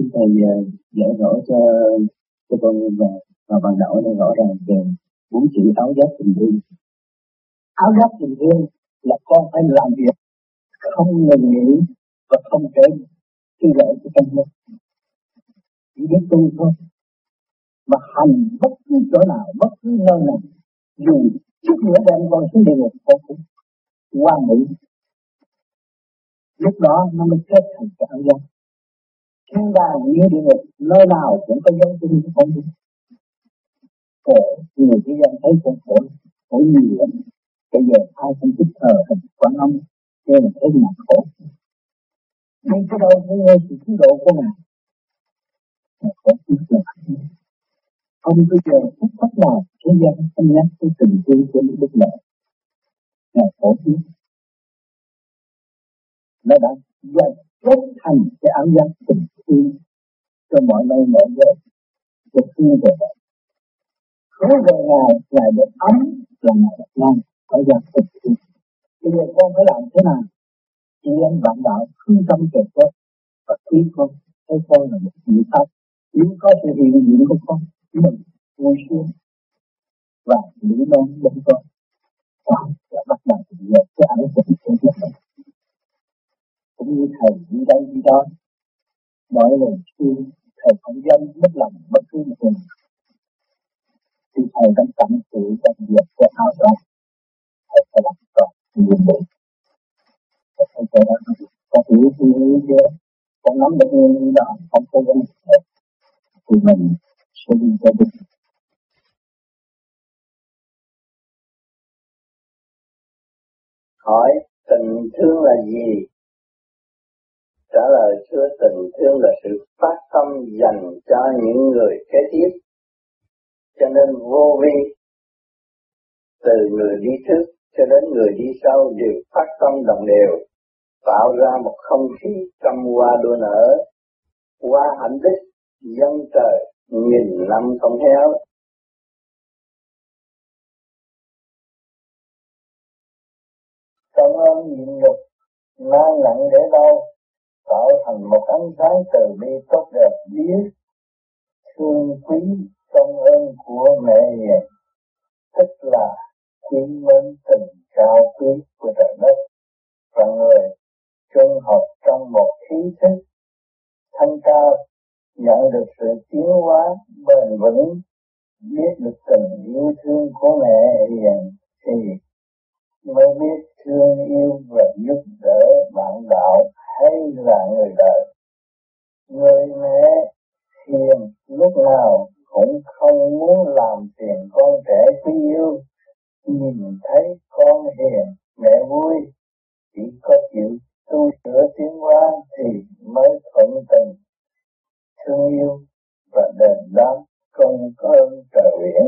chúng Thầy giải rõ cho cho con và, và bạn đạo này rõ ràng về bốn chữ áo giáp tình thương. Áo giáp tình thương là con phải làm việc không ngừng nghỉ và không kể khi lợi cho tâm linh. Chỉ biết tu thôi. Mà hành bất cứ chỗ nào, bất cứ nơi nào, dù chút nữa đem con xuống địa ngục con cũng qua mỹ. Lúc đó nó mới kết thành cái áo giáp thiên đàng như địa ngục nơi nào cũng có dấu chân của con đi khổ người thế gian thấy con khổ khổ nhiều lắm. Bây giờ ai cũng thích thờ hình quán âm cho mình thấy mặt khổ. Ngay cái đâu cũng nghe sự khí độ của ngài. Ngài khổ biết là không bây giờ phút khắc nào thế gian không nhắc tới tình thương của những đức mẹ. Ngài khổ biết nó đã dành kết thành cái áo giác tình thương cho mọi nơi, mọi giờ được như về vậy. Hướng về ngày ngày được ấm, là ngày được ngon. Áo giác tình thương. Bây giờ con phải làm thế nào? Chị em bạn đạo phương tâm kề tốt và quý con thấy con là một người pháp nếu có sự hiện diện của con, mình vui sướng. Và lý non bên con đó là bắt đầu thực hiện cái áo tình thương của mình cũng như thầy đi đây, đi đó. Mọi lời khuyên thầy không dám mất lòng bất cứ một người thì thầy đang cảm sự trong việc của áo đó, thầy phải làm tròn nhiệm vụ thầy sẽ đã có hiểu suy nghĩ chưa con nắm được nguyên đó không có vấn đề thì mình sẽ đi cho được hỏi tình thương là gì? Trả lời thưa tình thương là sự phát tâm dành cho những người kế tiếp. Cho nên vô vi từ người đi trước cho đến người đi sau đều phát tâm đồng đều, tạo ra một không khí trăm hoa đua nở, qua hạnh đức, dân trời, nghìn năm không héo. Cảm ơn nhịn nhục, mang nặng để đâu, tạo thành một ánh sáng từ bi tốt đẹp biết thương quý công ơn của mẹ hiền tức là quý mến tình cao quý của trời đất. Và người trung hợp trong một khí thức thanh cao, nhận được sự tiến hóa bền vững, biết được tình yêu thương của mẹ hiền thì mới biết thương yêu và giúp đỡ bạn đạo hay là người đời. Người mẹ hiền lúc nào cũng không muốn làm phiền con trẻ quý yêu. Nhìn thấy con hiền, mẹ vui, chỉ có chịu tu sửa tiến hóa thì mới thuận tình, thương yêu và đền đáp công ơn trời biển.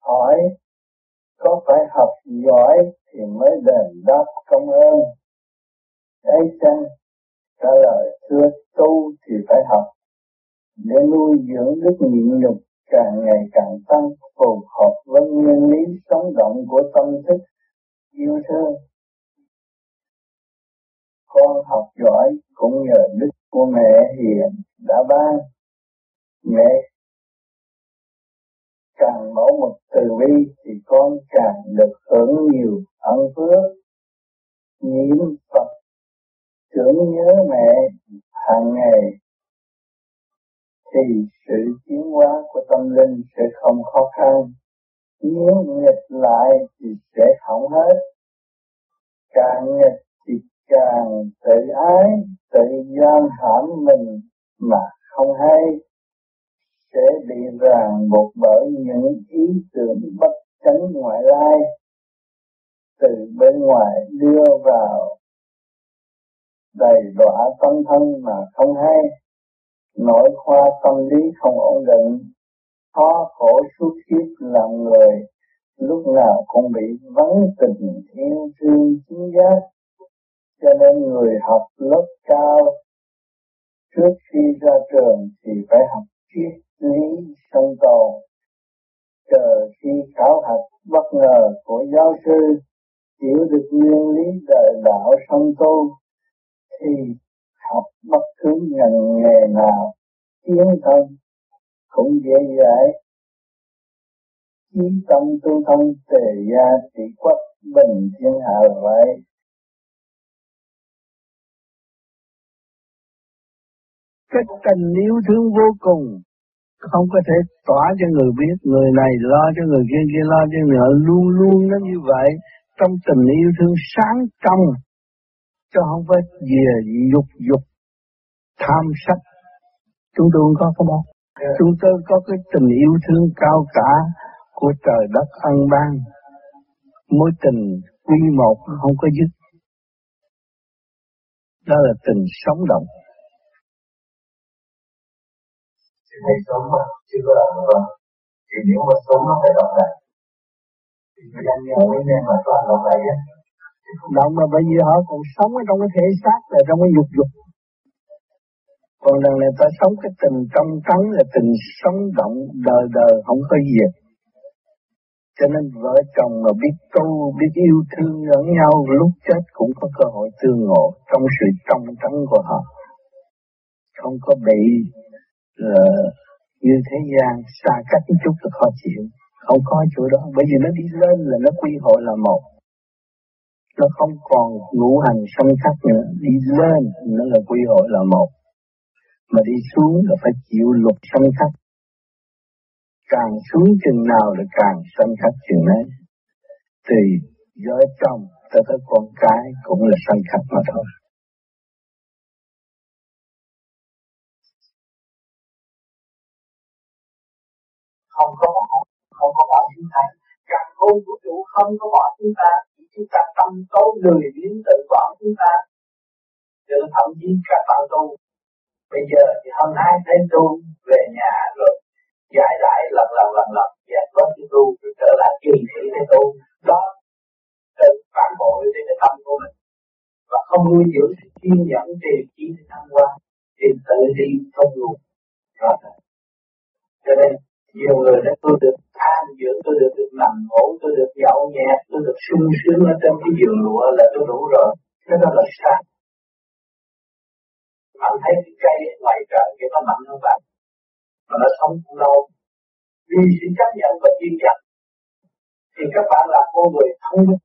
Hỏi có phải học giỏi thì mới đền đáp công ơn? Ấy chăng trả lời, thưa, tu thì phải học để nuôi dưỡng đức nhịn nhục, càng ngày càng tăng, phù hợp với nguyên lý sống động của tâm thức, yêu thương. Con học giỏi cũng nhờ đức của mẹ hiền đã ban. Mẹ càng mở một từ bi thì con càng được hưởng nhiều ân phước. Niệm Phật, tưởng nhớ mẹ hàng ngày, thì sự tiến hóa của tâm linh sẽ không khó khăn. Nếu nghịch lại thì sẽ hỏng hết. Càng nghịch thì càng tự ái, tự gian hãm mình mà không hay sẽ bị ràng buộc bởi những ý tưởng bất chánh ngoại lai từ bên ngoài đưa vào, đầy đọa tâm thân mà không hay nội khoa tâm lý không ổn định, khó khổ suốt kiếp làm người, lúc nào cũng bị vắng tình yêu thương chính giác. Cho nên người học lớp cao, trước khi ra trường thì phải học triết lý sân cầu, chờ khi khảo hạch bất ngờ của giáo sư hiểu được nguyên lý đời đạo sân tu thì học bất cứ ngành nghề nào tiến thân cũng dễ dãi. Chí tâm tu thân tề gia trị quốc bình thiên hạ vậy. Cái tình yêu thương vô cùng không có thể tỏa cho người biết người này lo cho người kia kia lo cho người luôn luôn nó như vậy trong tình yêu thương sáng trong cho không phải về dục dục tham sắc chúng tôi không có cái đó chúng tôi có cái tình yêu thương cao cả của trời đất ân ban mối tình quy một không có dứt. Đó là tình sống động thầy sống mà chưa có làm vâng thì nếu mà sống nó phải động lại. Thì người đang em mấy em mà toàn động lại á. Động mà bởi vì họ còn sống ở trong cái thể xác là trong cái dục dục. Còn lần này ta sống cái tình trong trắng là tình sống động đời đời không có diệt cho nên vợ chồng mà biết tu, biết yêu thương lẫn nhau, lúc chết cũng có cơ hội tương ngộ trong sự trong trắng của họ. Không có bị uh, như thế gian xa cách một chút là khó chịu. Không có chỗ đó bởi vì nó đi lên là nó quy hội là một. Nó không còn ngũ hành sanh khắc nữa. Đi lên nó là quy hội là một. Mà đi xuống là phải chịu luật sanh khắc. Càng xuống chừng nào là càng sanh khắc chừng ấy từ vợ chồng cho tới con cái cũng là sanh khắc mà thôi. Không có bỏ không có bỏ chúng ta. Cả khôn vũ trụ không có bỏ chúng ta. Chỉ chúng ta tâm tối lười biếng tự bỏ chúng ta. Cho thậm chí các bạn tu. Bây giờ thì hôm nay thấy tu về nhà rồi giải lại lần lần lần lần giải có cái tu rồi trở lại kỳ thị cái tu. Đó, tự phản bội về cái tâm của mình. Và không nuôi dưỡng sự kiên nhẫn trì chỉ để thăng hoa, thì tự đi không luôn. Đó cho nên nhiều người đã tôi được an dưỡng tôi được được nằm ngủ, tôi được nhậu nhẹt, tôi được sung sướng ở trong cái giường lụa là tôi đủ rồi. Cái đó là sai. Bạn thấy cái cây ngoài trời thì nó mạnh hơn bạn, mà nó sống cũng lâu. Vì sự chấp nhận và kiên nhẫn, thì các bạn là con người thông minh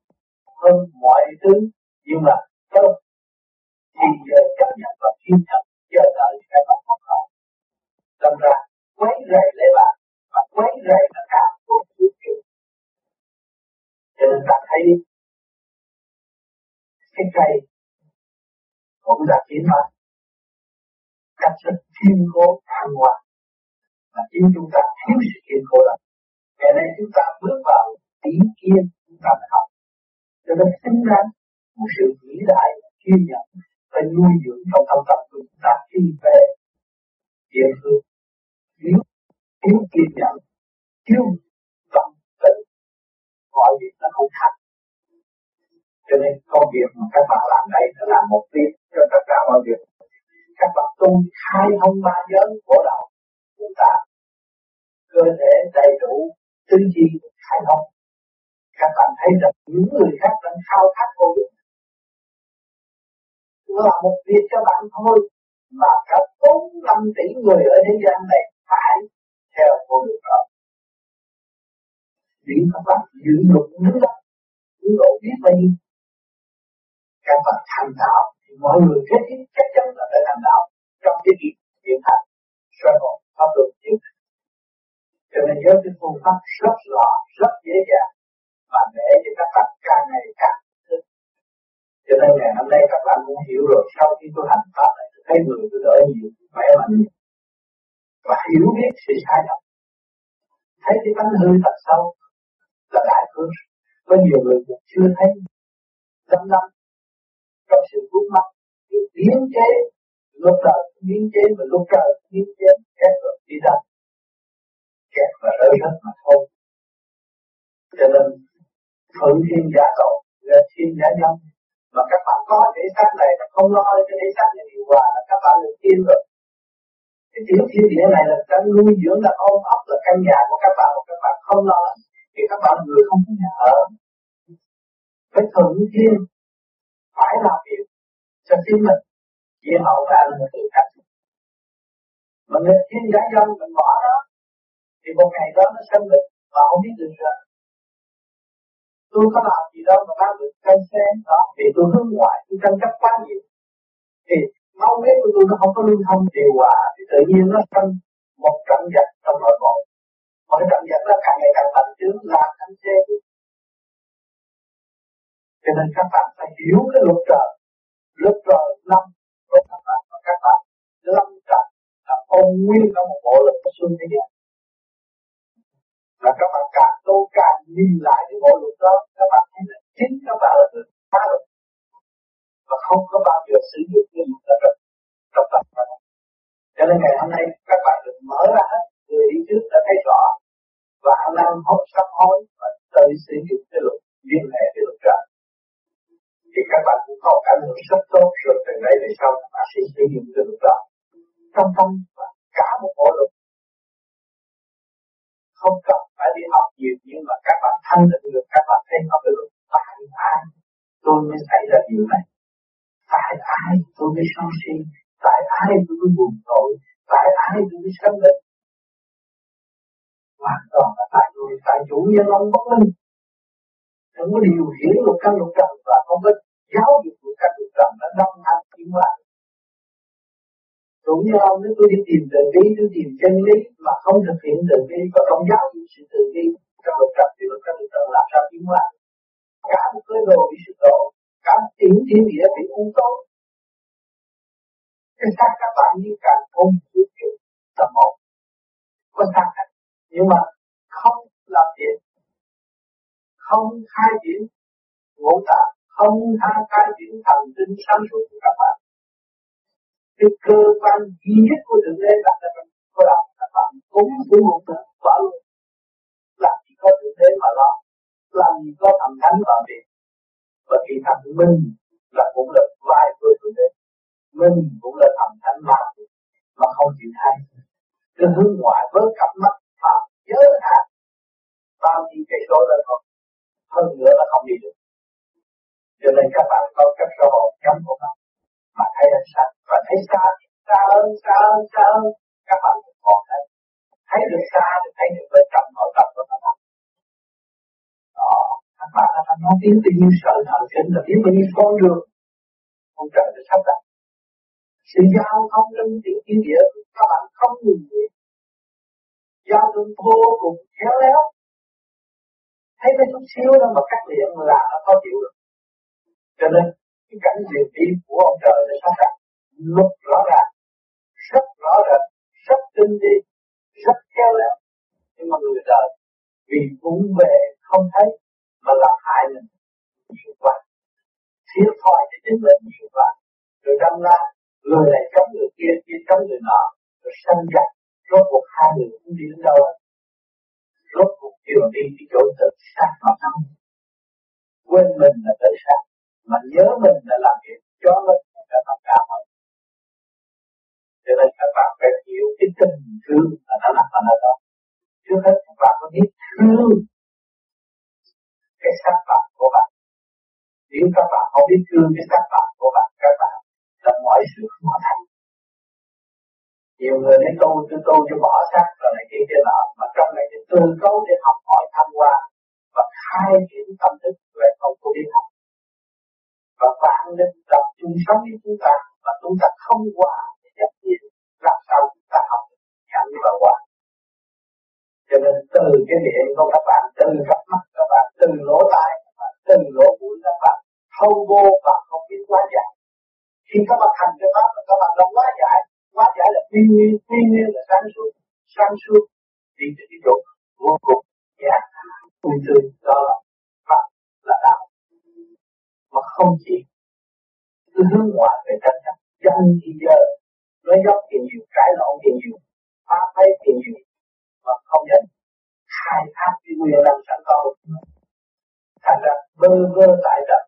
hơn mọi thứ, nhưng mà tốt. Thì giờ chấp nhận và kiên nhẫn, chờ đợi các bạn không có. Tâm ra, quấy rầy lấy bạn quấy rầy tất cả của vũ trụ cho nên ta thấy cái cây cũng đã tiến hóa cách rất thiên cố thăng hoa. Mà chính chúng ta thiếu sự thiên cố đó. Ngày nay chúng ta bước vào ý kiến chúng ta phải học. Cho nên sinh ra một sự vĩ đại kiên nhẫn phải nuôi dưỡng trong tâm tập của chúng ta khi về địa phương thiếu kiên nhẫn thiếu tâm, tính. Mọi việc nó không thành cho nên công việc mà các bạn làm đây là làm một việc cho tất cả mọi việc. Các bạn tu khai thông ba giới của đạo chúng ta. Cơ thể đầy đủ tư duy khai thông các bạn thấy rằng những người khác đang khao khát vô dụng. Là một việc cho bạn thôi. Mà cả bốn năm tỷ người ở thế gian này phải theo vô dụng đó. Những các bạn giữ luật đứng đó giữ độ biết bao nhiêu các bạn thành đạo, thì mọi người thế thiết chắc chắn là phải thành đạo trong cái việc hiện hành, soi hồn pháp luật hiện hành. Cho nên nhớ cái phương pháp rất rõ rất dễ dàng và để cho các bạn càng ngày càng thức cho nên ngày hôm nay các bạn cũng hiểu rồi, sau khi tôi hành pháp này, tôi thấy người tôi đỡ nhiều, khỏe mạnh nhiều và hiểu biết sự sai lầm? Thấy cái tánh hư thật sâu, là đại phước có nhiều người cũng chưa thấy. Tâm năm trong sự vướng mắt biến chế, lúc đầu biến chế và lúc trời biến chế kẹt rồi đi ra. Kẹt và rơi hết mà thôi. Cho nên, thử thiên giả tội, là thiên giả nhân mà các bạn có thể xác này mà không lo cho thể xác này điều hòa là các bạn được tiên rồi cái tiểu thiên địa này là căn nuôi dưỡng là ôm ấp là căn nhà của các bạn các bạn không lo thì các bạn người không có nhà ở phải thuận thiên phải làm việc cho chính mình Vì hậu phải là tự cách. Mà người thiên giải dân mình bỏ đó, thì một ngày đó nó sân định và không biết được rồi. Tôi có làm gì đâu mà đang được cân xe đó, vì tôi hướng ngoại, tôi tranh chấp quá nhiều. Thì máu huyết của tôi nó không có lưu thông điều hòa, thì tự nhiên nó sinh một trận giặc trong nội bộ. mà cái trận giặc nó càng ngày càng mạnh chướng làm anh xe cho nên các bạn phải hiểu cái luật trời. Luật trời năm của các bạn và các bạn lâm trận là ôn nguyên trong một bộ luật của xuân thế gian. Là các bạn càng tô càng nhìn lại cái bộ luật đó các bạn thấy là chính các bạn là người phá luật và không có bao giờ sử dụng cái luật đó trong trong tập của cho nên ngày hôm nay các bạn được mở ra hết người đi trước đã thấy rõ. Và năng hốt sắp hối và tự sử dụng cái luật liên hệ với luật trời. Thì các bạn cũng có cảm hưởng rất tốt rồi từ đây về sau các bạn sẽ sử dụng cái luật đó. Trong tâm và cả một bộ luật. Không cần phải đi học nhiều, nhưng mà các bạn thanh định được, các bạn thấy học được tại ai tôi mới xảy ra điều này tại ai tôi mới sân si tại ai tôi mới buồn tội? Tại ai tôi mới sân bệnh hoàn toàn là tại người, tại chủ nhân ông bất minh. Không có điều khiển luật căn luật trần và không có giáo dục luật căn luật trần đã đâm hành chuyển lại cũng như ông nếu tôi đi tìm từ bi, tôi tìm chân lý mà không thực hiện từ bi, và không giáo dục sự từ bi trong luật trần thì luật căn luật trần làm sao chuyển lại cả một cái đồ bị sụp đổ cảm tính thiên địa bị u tối cái xác các bạn như càng không vũ trụ tập một. Có xác này. Nhưng mà không làm việc. Không khai triển ngũ tạng. Không khai khai triển thần tinh sáng suốt của các bạn. Cái cơ quan duy nhất của thượng đế là các bạn có làm các bạn cũng cũng một nữa quả luôn. Làm gì có thượng đế mà lo. Làm gì có thần thánh làm việc và khi thành minh là cũng là vai của thượng đế minh cũng là thần thánh mà mà không chịu thay. Cứ hướng ngoại với cặp mắt mà nhớ hạn bao nhiêu cây số là không? Hơn nữa là không đi được. Cho nên các bạn có các sơ hồn chấm của bạn mà thấy là sạch và thấy xa xa hơn xa hơn xa hơn. Các bạn cũng còn thấy. Thấy được xa thì thấy được bên trong nội tâm của các bạn. Đó các bạn là phải nói tiếng tình yêu sợ thần kinh là biết bao nhiêu con đường. Không trời được sắp đặt. Sự giao thông trong tiếng thiên địa, các bạn không nhìn thấy. Giao thông vô cùng khéo léo. Thấy mấy chút xíu đó mà cắt điện là nó khó chịu được. Cho nên, cái cảnh quyền đi của ông trời là sắp đặt. Luật rõ ràng, rất rõ ràng, rất tinh vi, rất khéo léo. Nhưng mà người đời vì vụng về không thấy mà làm hại mình sự quan thiếu thòi để chính mình sự quan rồi đâm ra, người này chống người kia kia chống người nọ, rồi sân giặc rốt cuộc hai người cũng đi đến đâu? Rốt cuộc kêu đi cái chỗ tự sát mà không quên mình là tự sát, mà nhớ mình là làm việc cho mình là tất cả mọi cho nên các bạn phải hiểu cái tình thương là nó nằm ở đó. Trước hết các bạn có biết thương cái sắc bạn của bạn. Nếu các bạn không biết thương cái sắc bạn của bạn, các bạn là mọi sự không thành. Nhiều người đến tu tôi tu cho bỏ sắc rồi này kia kia nọ. Mà trong này thì tư cấu để học hỏi tham qua và khai triển tâm thức về không có biết học và bạn nên tập trung sống với chúng ta, và chúng ta không qua thì chắc nhận làm sao chúng ta học nhận và qua cho nên từ cái miệng của các bạn, từ cặp mắt các bạn, từ lỗ tai các bạn, từ lỗ mũi các bạn, thâu vô và không biết quá giải khi các bạn thành cái pháp các bạn đã quá giải quá giải là quy nguyên quy nguyên là sáng suốt sáng suốt. Đi tới cái chỗ vô cùng giác vui tươi đó là pháp, là đạo. Mà không chỉ cứ hướng ngoại về tranh chấp, dân thì giờ, nó dốc thì nhiều cãi lộn thì nhiều. Thác quyền năng sẵn có thành ra vơ vơ tại tập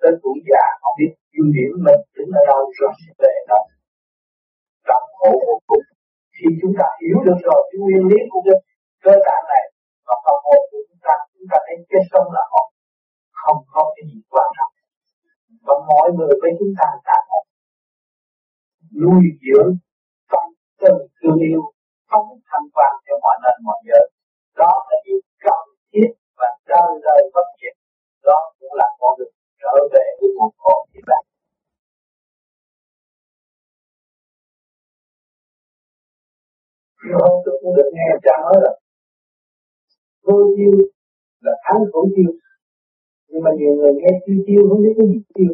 tới tuổi già không biết ưu điểm mình đứng ở đâu rồi sẽ về đâu gặp khổ vô cùng. Khi chúng ta hiểu được rồi, cái nguyên lý của cái cơ tạng này, và tâm hồn của chúng ta chúng ta thấy cái sông là hồn không có cái gì quan trọng. Và mọi người với chúng ta là một. Nuôi dưỡng tâm tình thương yêu, phóng thanh quan cho mọi nơi mọi giờ đó cũng được nghe cha nói là vô chiêu là thắng cũng chiêu. Nhưng mà nhiều người nghe chiêu tiêu không biết cái gì chiêu.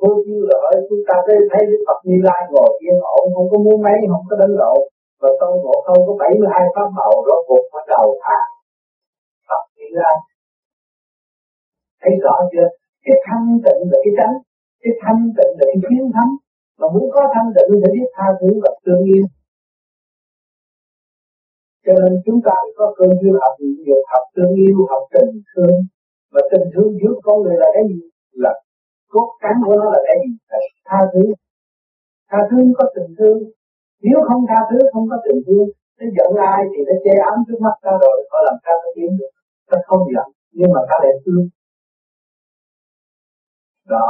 Vô chiêu là ở chúng ta thấy thấy Đức Phật Như Lai ngồi yên ổn, không có muốn mấy, không có đánh lộn và tôi ngộ không có 72 pháp màu rốt cuộc bắt đầu thả Phật Như Lai. Thấy rõ chưa? Cái thanh tịnh là cái tránh cái thanh tịnh là cái chiến thắng mà muốn có thanh tịnh thì biết tha thứ và tương yêu cho nên chúng ta có cơ duyên học nhiều học tương yêu học tình thương và tình thương giữa con người là cái gì? Là cốt cán của nó là cái gì? Là tha thứ. Tha thứ có tình thương. Nếu không tha thứ, không có tình thương, nó giận ai thì nó che ấm trước mắt ta rồi, họ làm sao nó tiến được? Ta không giận, nhưng mà ta lại thương. Đó.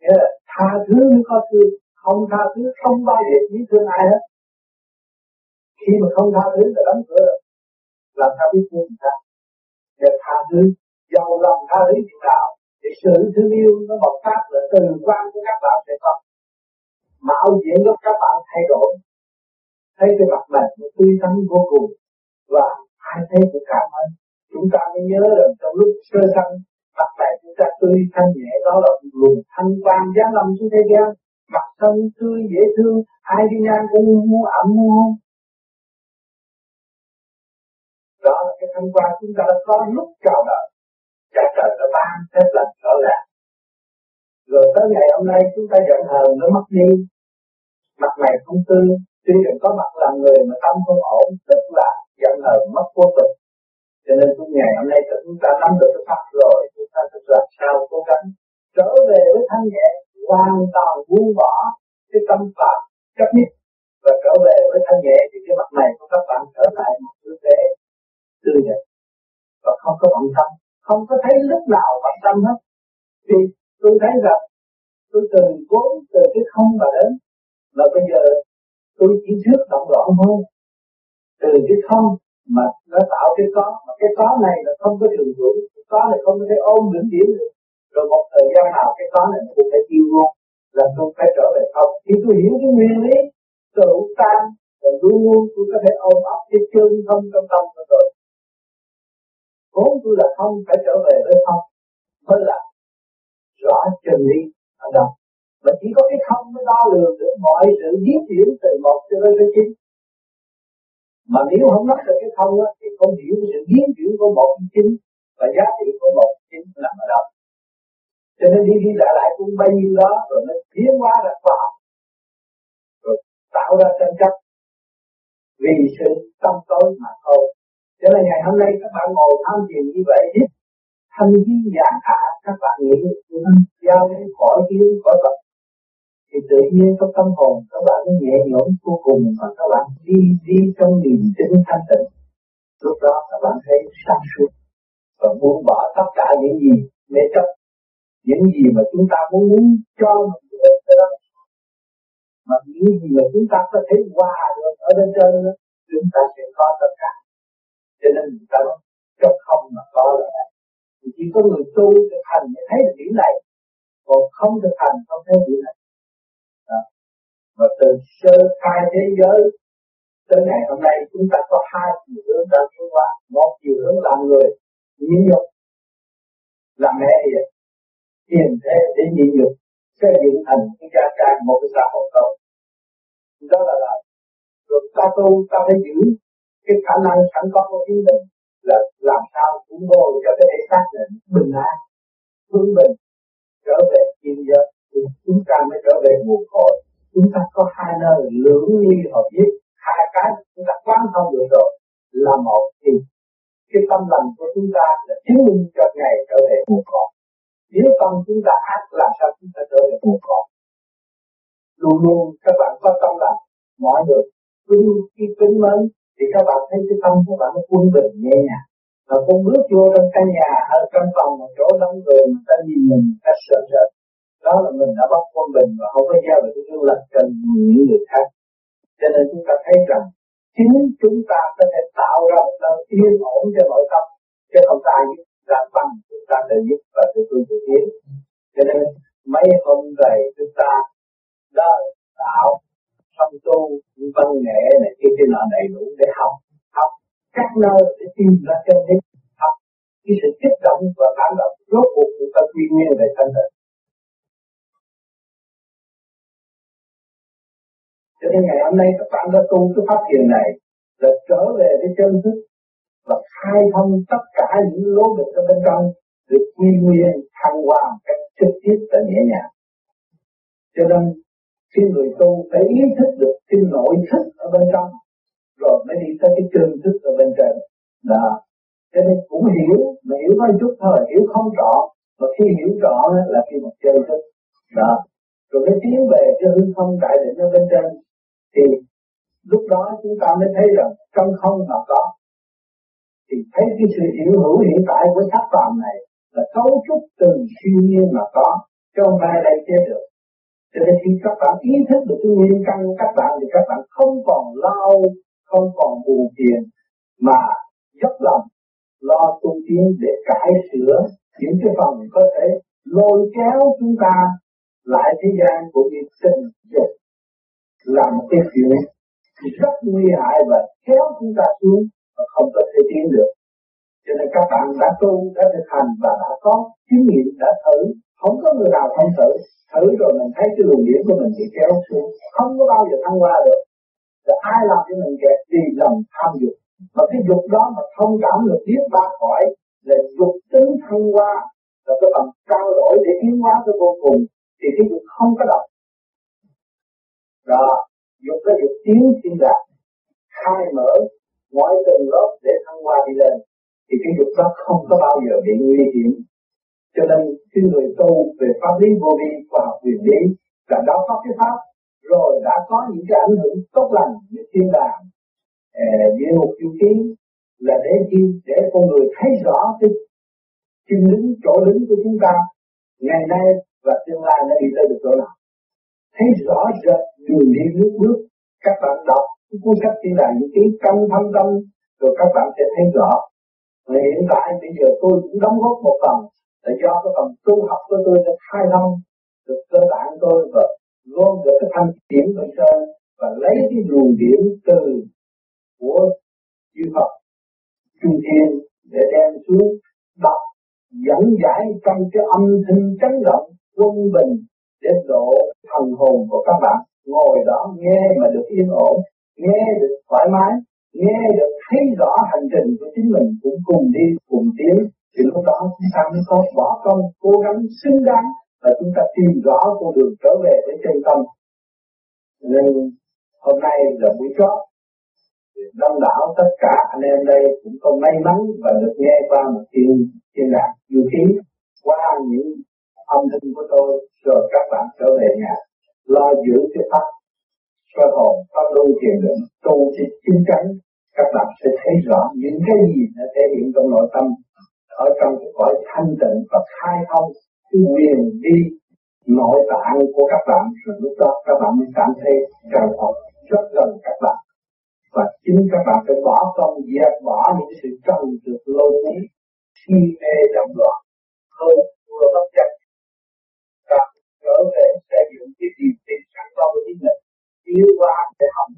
Nghĩa là tha thứ mới có thương, không tha thứ không bao giờ biết thương ai hết khi mà không tha thứ là đóng cửa rồi. Làm sao biết thương ta để tha thứ, giàu lòng tha thứ thì nào để sự thương yêu nó bộc phát là từ quan của các bạn sẽ có. Mạo diễn của các bạn thay đổi. Thấy cái mặt mày nó tươi tắn vô cùng. Và ai thấy cũng cảm ơn chúng ta mới nhớ rằng trong lúc sơ sanh, mặt này chúng ta tươi thanh nhẹ, đó là luồng thanh quan giá lâm xuống thế gian. Mặt thân tươi dễ thương ai đi ngang cũng mua ẩm mua đó là cái thông qua chúng ta đã có lúc chào đời cha trời đã ban phép lành rõ ràng rồi tới ngày hôm nay chúng ta giận hờn nó mất đi. Mặt này không tươi tuy rằng có mặt là người mà tâm không ổn, tức là giận hờn mất vô tình. Cho nên trong ngày hôm nay chúng ta nắm được cái pháp rồi, chúng ta thực làm sao cố gắng trở về với thanh nhẹ, hoàn toàn buông bỏ cái tâm phạm chấp nhất. Và trở về với thanh nhẹ thì cái mặt này của các bạn trở lại một tư thế tươi đẹp và không có bận tâm, không có thấy lúc nào bận tâm hết. Thì tôi thấy rằng tôi từ vốn, từ cái không mà đến và bây giờ tôi chỉ trước động loạn thôi. Từ cái không mà nó tạo cái có, mà cái có này là không có trường hưởng cái có này không có thể ôm vĩnh viễn được. Rồi một thời gian nào cái có này cũng phải tiêu luôn là tôi phải trở về không. Khi tôi hiểu cái nguyên lý tự tan rồi luôn luôn tôi có thể ôm ấp cái chân không trong tâm của tôi vốn tôi là không phải trở về với không mới là rõ chân lý ở đâu. Mà chỉ có cái không mới đo lường được mọi sự biến chuyển từ một cho đến cái chín. Mà nếu không nắm được cái không á, thì không hiểu sự biến chuyển của một chín và giá trị của một chín nằm ở đâu. Cho nên đi đi lại lại cũng bao nhiêu đó, rồi nó biến hóa ra khoa học. Rồi tạo ra tranh chấp. Vì sự tâm tối mà thôi cho nên ngày hôm nay các bạn ngồi tham thiền như vậy hít thanh khí nhàn hạ các bạn nghĩ giao đến khỏi kiến khỏi vật thì tự nhiên trong tâm hồn các bạn nó nhẹ nhõm vô cùng và các bạn đi đi trong niềm tin thanh tịnh. Lúc đó các bạn thấy sáng suốt và buông bỏ tất cả những gì mê chấp những gì mà chúng ta muốn muốn cho mình được đó. Mà những gì mà chúng ta có thể hòa được ở bên trên đó chúng ta sẽ có tất cả cho nên người ta nói trong không mà có là thì chỉ có người tu thực hành mới thấy được điểm này. Còn không thực hành không thấy điểm này. Đó. và từ sơ khai thế giới tới ngày hôm nay chúng ta có hai chiều hướng đang tiến hóa một chiều hướng làm người nhịn nhục làm mẹ hiền. Hiền thế để nhịn nhục xây dựng thành cái gia trang một cái xã hội tốt. Đó là làm. Rồi ta tu, ta phải giữ cái khả năng sẵn có của chính mình là làm sao cũng vô cho cái thể xác định bình an, vững bình trở về thiên giới. Thì chúng ta mới trở về nguồn cội chúng ta có hai nơi lưỡng ly hợp nhất, hai cái chúng ta quán thông được rồi, là một thì cái tâm lành của chúng ta là chứng minh cho ngày trở về nguồn cội nếu tâm chúng ta ác, làm sao chúng ta trở về nguồn cội luôn luôn các bạn có tâm lành, mọi người cứ khi kính mến thì các bạn thấy cái tâm của bạn nó quân bình nhẹ nhàng. Và con bước vô trong căn nhà, ở trong phòng một chỗ đông người người ta nhìn mình, ta sợ sợ. Đó là mình đã bắt quân bình và không có giao được cái gương lành cho những người khác. Cho nên chúng ta thấy rằng, chính chúng ta có thể tạo ra một nơi yên ổn cho nội tâm, chứ không ta giúp, ta bằng, chúng ta tự giúp và tự tu tự tiến. Cho nên, mấy hôm về chúng ta đã tạo không tu văn nghệ này kia kia nọ đầy đủ để học học các nơi để tìm ra chân lý, học cái sự kích động và cảm động rốt cuộc chúng ta quy nguyên về thân thể cho nên ngày hôm nay các bạn đã tu cái pháp thiền này là trở về với chân thức và khai thông tất cả những lỗ bịch ở bên trong được quy nguyên thăng hoa một cách trực tiếp và nhẹ nhàng. Cho nên khi người tu phải ý thức được cái nội thức ở bên trong, rồi mới đi tới cái chân thức ở bên trên. Đó cho nên cũng hiểu, mà hiểu nói chút thôi, hiểu không rõ. Mà khi hiểu rõ là khi một chân thức. Đó rồi mới tiến về cái hư không đại định ở bên trên. Thì, lúc đó chúng ta mới thấy rằng trong không mà có. Thì thấy cái sự hiểu hữu hiện tại của sắc phạm này là cấu trúc từ siêu nhiên mà có, cho không ai đây chế được cho nên khi các bạn ý thức được cái nguyên căn của các bạn thì các bạn không còn lo, không còn buồn phiền mà dốc lòng lo tu tiến để cải sửa những cái phần có thể lôi kéo chúng ta lại thế gian của việc tình dục là một cái chuyện rất nguy hại và kéo chúng ta xuống và không có thể tiến được. Cho nên các bạn đã tu, đã thực hành và đã có kinh nghiệm, đã thử. Không có người nào không thử. Thử rồi mình thấy cái luồng điểm của mình bị kéo xuống. Không có bao giờ thăng qua được. Rồi ai làm cho mình kẹt vì lòng tham dục. Mà cái dục đó mà thông cảm được biết ba khỏi là dục tính thăng qua là cái bằng trao đổi để tiến hóa tới vô cùng, thì cái dục không có độc đó, dục cái dục tiến sinh ra khai mở mọi từng lớp để thăng qua đi lên, thì cái dục đó không có bao giờ bị nguy hiểm cho nên khi người tu về pháp lý vô vi và học quyền lý là đó có cái pháp, rồi đã có những cái ảnh hưởng tốt lành như thiên đàng ờ, địa ngục chu ký là để chi? Để con người thấy rõ cái chân đứng chỗ đứng của chúng ta ngày nay và tương lai nó đi tới được chỗ nào. Thấy rõ rệt đường đi nước bước, các bạn đọc cuốn sách thiên đàng những cái căn thâm tâm, rồi các bạn sẽ thấy rõ. Và hiện tại bây giờ tôi cũng đóng góp một phần là do cái phần tu học của tôi đã khai thông được cơ bản tôi và gom được cái thanh điểm bên trên và lấy cái luồng điểm từ của chư Phật trung thiên để đem xuống đọc, dẫn giải trong cái âm thanh chấn động, quân bình để độ thần hồn của các bạn. Ngồi đó nghe mà được yên ổn, nghe được thoải mái, nghe được thấy rõ hành trình của chính mình cũng cùng đi cùng tiến thì lúc đó chúng ta mới có bỏ công, cố gắng xứng đáng và chúng ta tìm rõ con đường trở về với chân tâm. Nên hôm nay là buổi chót đông đảo tất cả anh em đây cũng có may mắn và được nghe qua một thiên thiên lạc du khí qua những âm thanh của tôi, rồi các bạn trở về nhà, lo giữ cái pháp, soi hồn, pháp luân thiền định, tu thì chính chắn các bạn sẽ thấy rõ những cái gì đã thể hiện trong nội tâm ở trong cái cõi thanh tịnh và khai thông cái quyền đi nội tạng của các bạn. Rồi lúc đó các bạn mới cảm thấy trời Phật rất gần các bạn. Và chính các bạn phải bỏ công dẹp bỏ những sự trần trượt lâu lý si mê động loạn hơn vừa bất chấp và trở về sẽ dùng cái điều kiện sẵn có của chính mình. Yêu qua để học